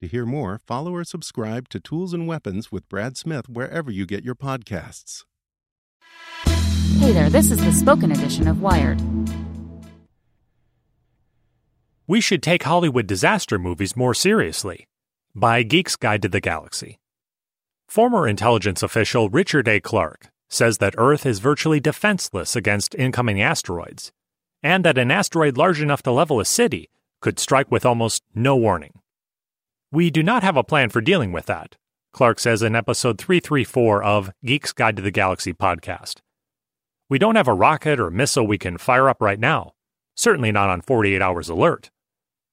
To hear more, follow or subscribe to Tools and Weapons with Brad Smith wherever you get your podcasts. Hey there, this is the spoken edition of Wired. We should take Hollywood disaster movies more seriously. By Geek's Guide to the Galaxy. Former intelligence official Richard A. Clarke says that Earth is virtually defenseless against incoming asteroids, and that an asteroid large enough to level a city could strike with almost no warning. We do not have a plan for dealing with that, Clarke says in episode 334 of Geek's Guide to the Galaxy podcast. We don't have a rocket or missile we can fire up right now, certainly not on 48 hours alert,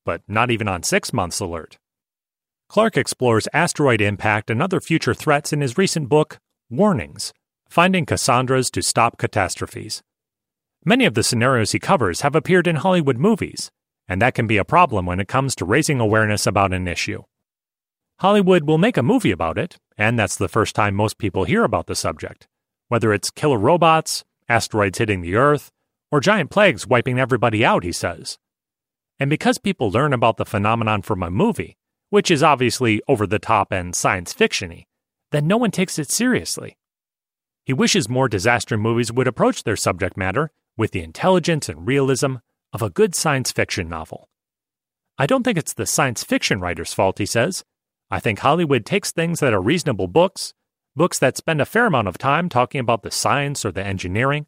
but not even on six months alert. Clarke explores asteroid impact and other future threats in his recent book, Warnings Finding Cassandras to Stop Catastrophes. Many of the scenarios he covers have appeared in Hollywood movies, and that can be a problem when it comes to raising awareness about an issue. Hollywood will make a movie about it, and that's the first time most people hear about the subject, whether it's killer robots, asteroids hitting the Earth, or giant plagues wiping everybody out, he says. And because people learn about the phenomenon from a movie, which is obviously over the top and science fictiony, then no one takes it seriously. He wishes more disaster movies would approach their subject matter with the intelligence and realism of a good science fiction novel. I don't think it's the science fiction writer's fault, he says. I think Hollywood takes things that are reasonable books, books that spend a fair amount of time talking about the science or the engineering,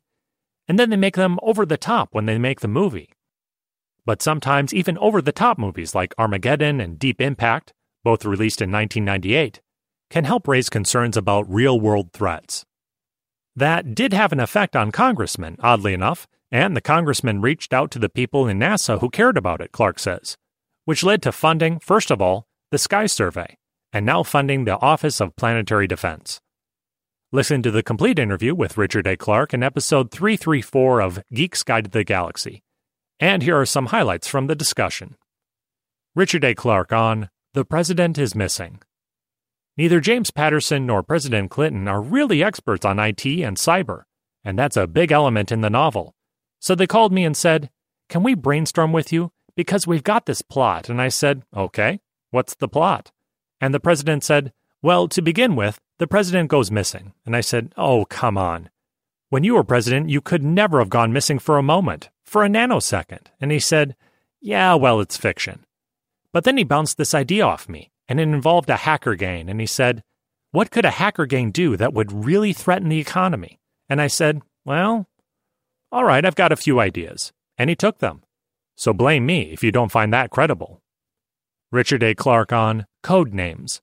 and then they make them over the top when they make the movie. But sometimes even over the top movies like Armageddon and Deep Impact, both released in 1998, can help raise concerns about real world threats. That did have an effect on congressmen, oddly enough, and the congressmen reached out to the people in NASA who cared about it, Clarke says, which led to funding, first of all, the Sky Survey, and now funding the Office of Planetary Defense. Listen to the complete interview with Richard A. Clarke in episode 334 of Geek's Guide to the Galaxy. And here are some highlights from the discussion. Richard A. Clarke on The President is Missing. Neither James Patterson nor President Clinton are really experts on IT and cyber, and that's a big element in the novel. So they called me and said, Can we brainstorm with you? Because we've got this plot. And I said, Okay, what's the plot? And the president said, Well, to begin with, the president goes missing. And I said, Oh, come on. When you were president, you could never have gone missing for a moment, for a nanosecond. And he said, Yeah, well, it's fiction. But then he bounced this idea off me and it involved a hacker gang. And he said, What could a hacker gang do that would really threaten the economy? And I said, Well, all right, I've got a few ideas. And he took them. So blame me if you don't find that credible. Richard A. Clarke on Code Names.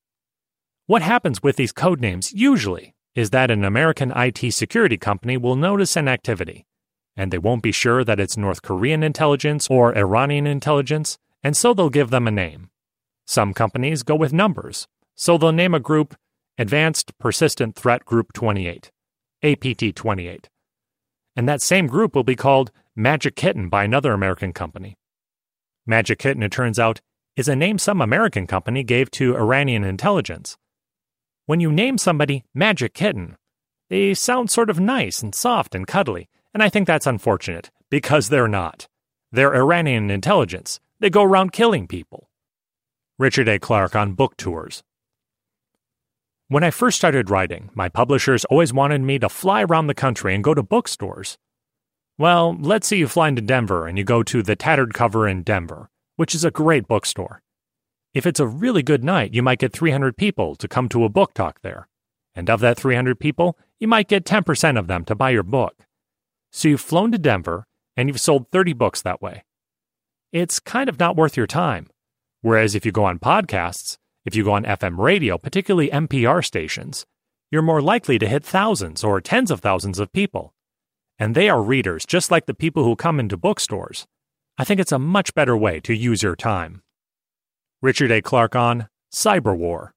What happens with these code names usually is that an American IT security company will notice an activity, and they won't be sure that it's North Korean intelligence or Iranian intelligence, and so they'll give them a name. Some companies go with numbers, so they'll name a group Advanced Persistent Threat Group 28, APT 28. And that same group will be called Magic Kitten by another American company. Magic Kitten, it turns out, is a name some American company gave to Iranian intelligence. When you name somebody Magic Kitten, they sound sort of nice and soft and cuddly, and I think that's unfortunate, because they're not. They're Iranian intelligence. They go around killing people. Richard A. Clarke on book tours. When I first started writing, my publishers always wanted me to fly around the country and go to bookstores. Well, let's say you fly into Denver and you go to the Tattered Cover in Denver, which is a great bookstore. If it's a really good night, you might get 300 people to come to a book talk there. And of that 300 people, you might get 10% of them to buy your book. So you've flown to Denver and you've sold 30 books that way. It's kind of not worth your time. Whereas if you go on podcasts, if you go on FM radio, particularly NPR stations, you're more likely to hit thousands or tens of thousands of people. And they are readers, just like the people who come into bookstores. I think it's a much better way to use your time. Richard A. Clarke on Cyber War.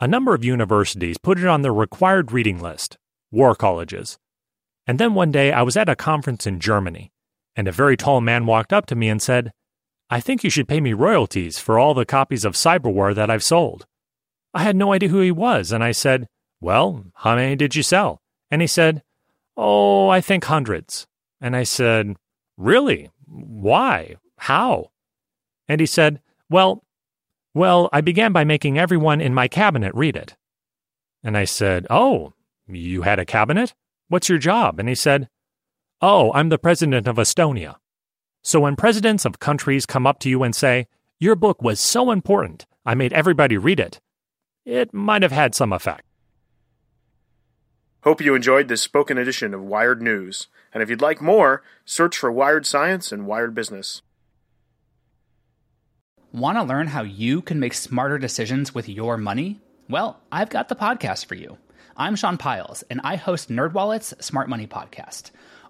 A number of universities put it on their required reading list, war colleges. And then one day I was at a conference in Germany, and a very tall man walked up to me and said, I think you should pay me royalties for all the copies of Cyberwar that I've sold. I had no idea who he was, and I said, Well, how many did you sell? And he said, Oh, I think hundreds. And I said, Really? Why? How? And he said, Well, well, I began by making everyone in my cabinet read it. And I said, Oh, you had a cabinet? What's your job? And he said, Oh, I'm the president of Estonia. So when presidents of countries come up to you and say, Your book was so important, I made everybody read it, it might have had some effect. Hope you enjoyed this spoken edition of Wired News. And if you'd like more, search for Wired Science and Wired Business. Want to learn how you can make smarter decisions with your money? Well, I've got the podcast for you. I'm Sean Pyles, and I host NerdWallet's Smart Money Podcast.